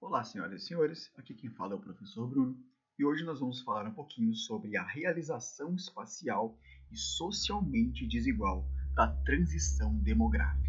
Olá, senhoras e senhores, aqui quem fala é o professor Bruno e hoje nós vamos falar um pouquinho sobre a realização espacial e socialmente desigual da transição demográfica.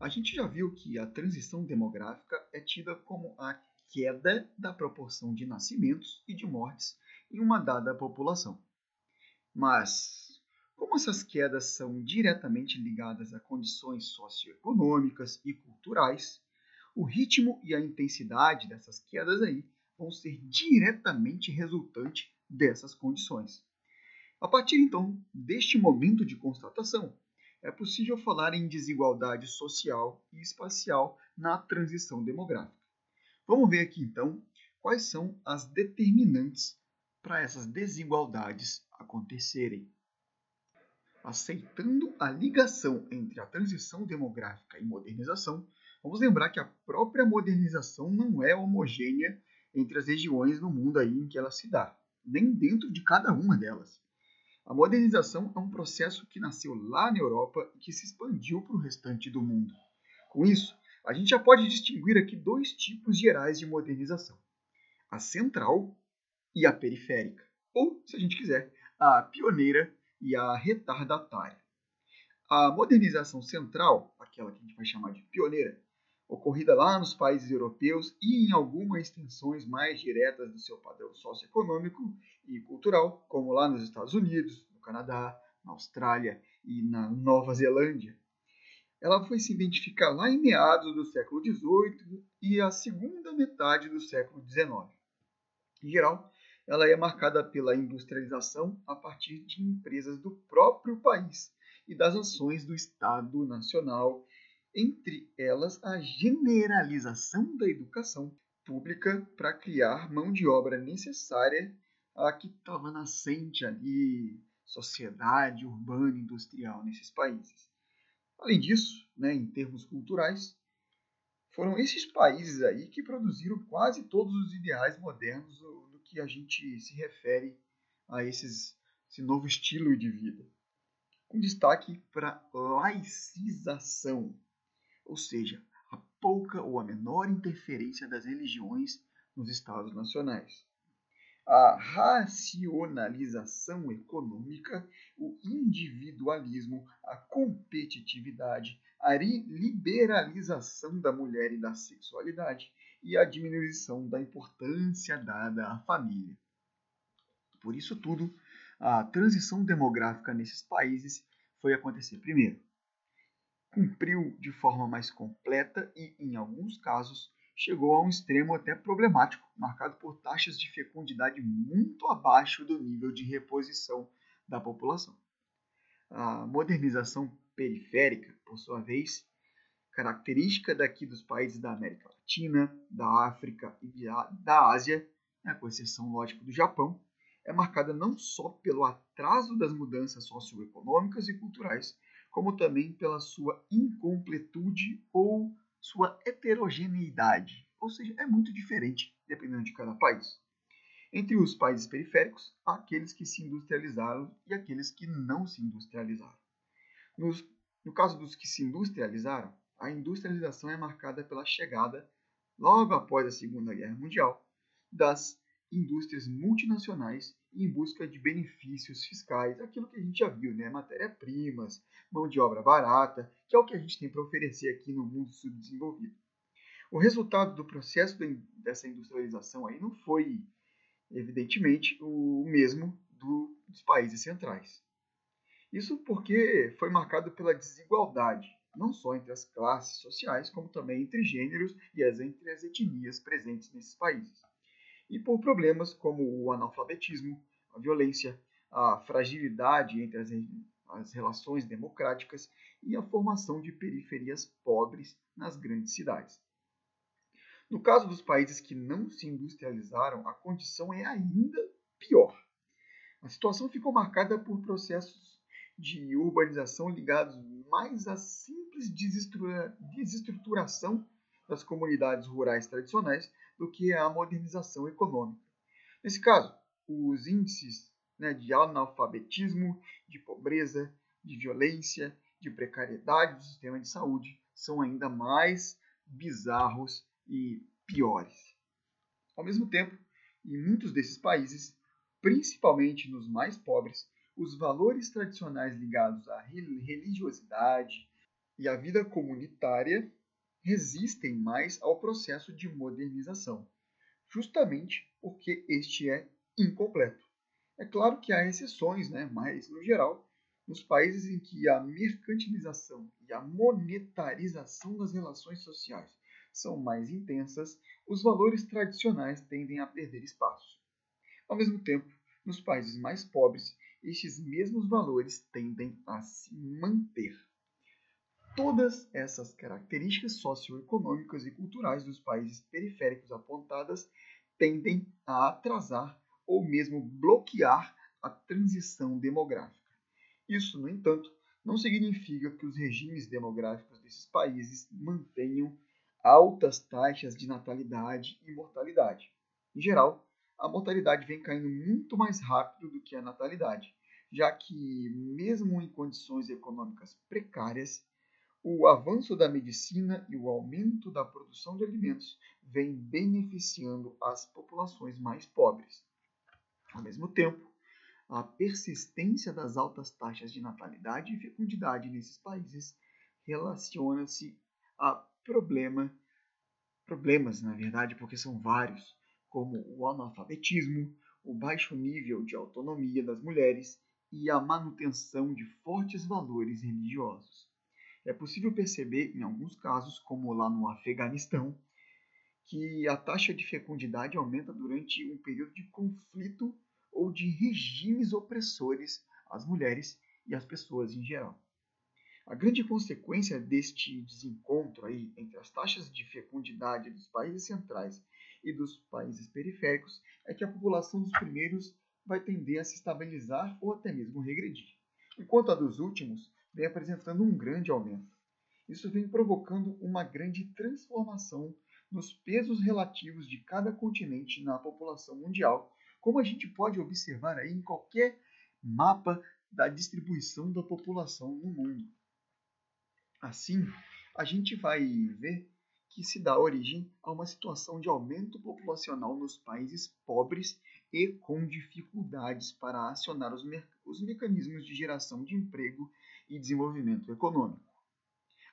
A gente já viu que a transição demográfica é tida como a queda da proporção de nascimentos e de mortes em uma dada população. Mas, como essas quedas são diretamente ligadas a condições socioeconômicas e culturais, o ritmo e a intensidade dessas quedas aí vão ser diretamente resultante dessas condições. A partir então deste momento de constatação, é possível falar em desigualdade social e espacial na transição demográfica. Vamos ver aqui então quais são as determinantes para essas desigualdades acontecerem. Aceitando a ligação entre a transição demográfica e modernização, vamos lembrar que a própria modernização não é homogênea entre as regiões no mundo aí em que ela se dá, nem dentro de cada uma delas. A modernização é um processo que nasceu lá na Europa e que se expandiu para o restante do mundo. Com isso, a gente já pode distinguir aqui dois tipos gerais de modernização: a central e a periférica, ou, se a gente quiser, a pioneira e a retardatária. A modernização central, aquela que a gente vai chamar de pioneira, ocorrida lá nos países europeus e em algumas extensões mais diretas do seu padrão socioeconômico e cultural, como lá nos Estados Unidos, no Canadá, na Austrália e na Nova Zelândia ela foi se identificar lá em meados do século XVIII e a segunda metade do século XIX. Em geral, ela é marcada pela industrialização a partir de empresas do próprio país e das ações do Estado Nacional, entre elas a generalização da educação pública para criar mão de obra necessária a que estava nascente ali sociedade urbana industrial nesses países. Além disso, né, em termos culturais, foram esses países aí que produziram quase todos os ideais modernos do, do que a gente se refere a esses, esse novo estilo de vida. Com destaque para laicização, ou seja, a pouca ou a menor interferência das religiões nos estados nacionais a racionalização econômica, o individualismo, a competitividade, a liberalização da mulher e da sexualidade e a diminuição da importância dada à família. Por isso tudo, a transição demográfica nesses países foi acontecer primeiro. Cumpriu de forma mais completa e, em alguns casos, chegou a um extremo até problemático, marcado por taxas de fecundidade muito abaixo do nível de reposição da população. A modernização periférica, por sua vez, característica daqui dos países da América Latina, da África e da Ásia, né, com exceção, lógico, do Japão, é marcada não só pelo atraso das mudanças socioeconômicas e culturais, como também pela sua incompletude ou sua heterogeneidade, ou seja, é muito diferente dependendo de cada país. Entre os países periféricos, há aqueles que se industrializaram e aqueles que não se industrializaram. Nos, no caso dos que se industrializaram, a industrialização é marcada pela chegada, logo após a Segunda Guerra Mundial, das indústrias multinacionais em busca de benefícios fiscais, aquilo que a gente já viu, né? Matéria-primas, mão de obra barata, que é o que a gente tem para oferecer aqui no mundo subdesenvolvido. O resultado do processo dessa industrialização aí não foi, evidentemente, o mesmo do, dos países centrais. Isso porque foi marcado pela desigualdade, não só entre as classes sociais, como também entre gêneros e as, entre as etnias presentes nesses países e por problemas como o analfabetismo, a violência, a fragilidade entre as, as relações democráticas e a formação de periferias pobres nas grandes cidades. No caso dos países que não se industrializaram, a condição é ainda pior. A situação ficou marcada por processos de urbanização ligados mais à simples desestruturação das comunidades rurais tradicionais do que a modernização econômica. Nesse caso, os índices né, de analfabetismo, de pobreza, de violência, de precariedade do sistema de saúde são ainda mais bizarros e piores. Ao mesmo tempo, em muitos desses países, principalmente nos mais pobres, os valores tradicionais ligados à religiosidade e à vida comunitária resistem mais ao processo de modernização, justamente porque este é incompleto. É claro que há exceções, né? mas, no geral, nos países em que a mercantilização e a monetarização das relações sociais são mais intensas, os valores tradicionais tendem a perder espaço. Ao mesmo tempo, nos países mais pobres, estes mesmos valores tendem a se manter. Todas essas características socioeconômicas e culturais dos países periféricos apontadas tendem a atrasar ou mesmo bloquear a transição demográfica. Isso, no entanto, não significa que os regimes demográficos desses países mantenham altas taxas de natalidade e mortalidade. Em geral, a mortalidade vem caindo muito mais rápido do que a natalidade, já que, mesmo em condições econômicas precárias, o avanço da medicina e o aumento da produção de alimentos vem beneficiando as populações mais pobres. Ao mesmo tempo, a persistência das altas taxas de natalidade e fecundidade nesses países relaciona-se a problema, problemas, na verdade, porque são vários, como o analfabetismo, o baixo nível de autonomia das mulheres e a manutenção de fortes valores religiosos. É possível perceber, em alguns casos, como lá no Afeganistão, que a taxa de fecundidade aumenta durante um período de conflito ou de regimes opressores às mulheres e às pessoas em geral. A grande consequência deste desencontro aí entre as taxas de fecundidade dos países centrais e dos países periféricos é que a população dos primeiros vai tender a se estabilizar ou até mesmo regredir, enquanto a dos últimos vem apresentando um grande aumento. Isso vem provocando uma grande transformação nos pesos relativos de cada continente na população mundial, como a gente pode observar aí em qualquer mapa da distribuição da população no mundo. Assim, a gente vai ver que se dá origem a uma situação de aumento populacional nos países pobres e com dificuldades para acionar os, me os mecanismos de geração de emprego e desenvolvimento econômico.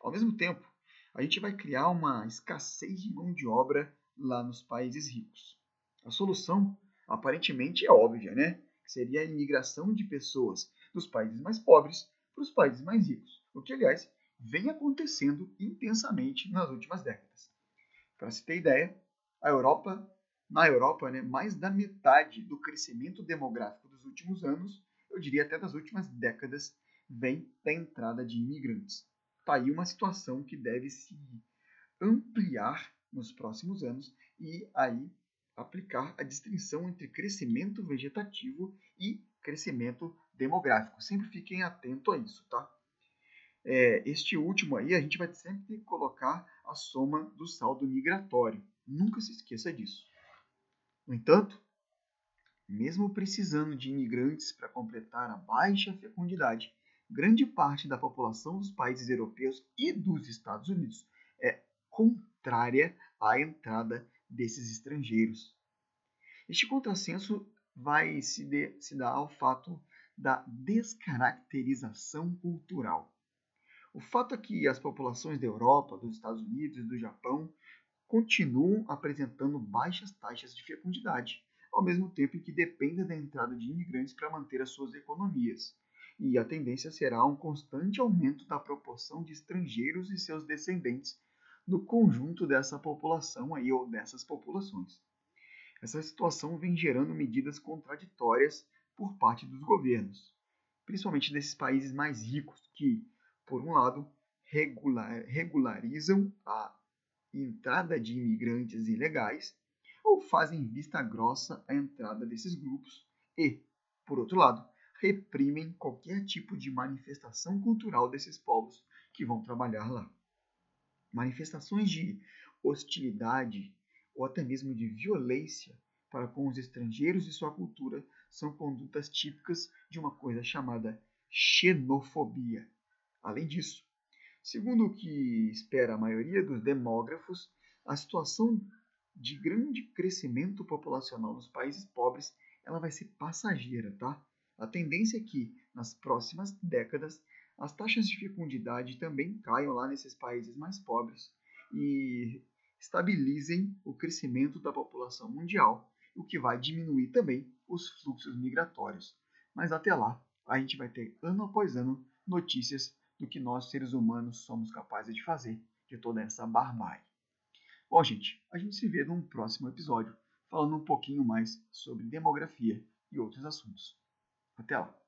Ao mesmo tempo, a gente vai criar uma escassez de mão de obra lá nos países ricos. A solução, aparentemente, é óbvia, né? Seria a imigração de pessoas dos países mais pobres para os países mais ricos, o que, aliás, vem acontecendo intensamente nas últimas décadas. Para se ter ideia, a Europa, na Europa, né, mais da metade do crescimento demográfico dos últimos anos, eu diria até das últimas décadas, vem da entrada de imigrantes. Está aí uma situação que deve se ampliar nos próximos anos e aí aplicar a distinção entre crescimento vegetativo e crescimento demográfico. Sempre fiquem atentos a isso, tá? É, este último aí a gente vai sempre colocar a soma do saldo migratório. Nunca se esqueça disso. No entanto, mesmo precisando de imigrantes para completar a baixa fecundidade grande parte da população dos países europeus e dos Estados Unidos é contrária à entrada desses estrangeiros. Este contrassenso vai se, de, se dar ao fato da descaracterização cultural. O fato é que as populações da Europa, dos Estados Unidos e do Japão continuam apresentando baixas taxas de fecundidade, ao mesmo tempo em que dependem da entrada de imigrantes para manter as suas economias e a tendência será um constante aumento da proporção de estrangeiros e seus descendentes no conjunto dessa população aí, ou dessas populações. Essa situação vem gerando medidas contraditórias por parte dos governos, principalmente desses países mais ricos, que, por um lado, regular, regularizam a entrada de imigrantes ilegais ou fazem vista grossa a entrada desses grupos e, por outro lado, reprimem qualquer tipo de manifestação cultural desses povos que vão trabalhar lá. Manifestações de hostilidade ou até mesmo de violência para com os estrangeiros e sua cultura são condutas típicas de uma coisa chamada xenofobia. Além disso, segundo o que espera a maioria dos demógrafos, a situação de grande crescimento populacional nos países pobres ela vai ser passageira, tá? A tendência é que, nas próximas décadas, as taxas de fecundidade também caiam lá nesses países mais pobres e estabilizem o crescimento da população mundial, o que vai diminuir também os fluxos migratórios. Mas até lá, a gente vai ter ano após ano notícias do que nós seres humanos somos capazes de fazer de toda essa barbárie. Bom, gente, a gente se vê num próximo episódio falando um pouquinho mais sobre demografia e outros assuntos. Até lá!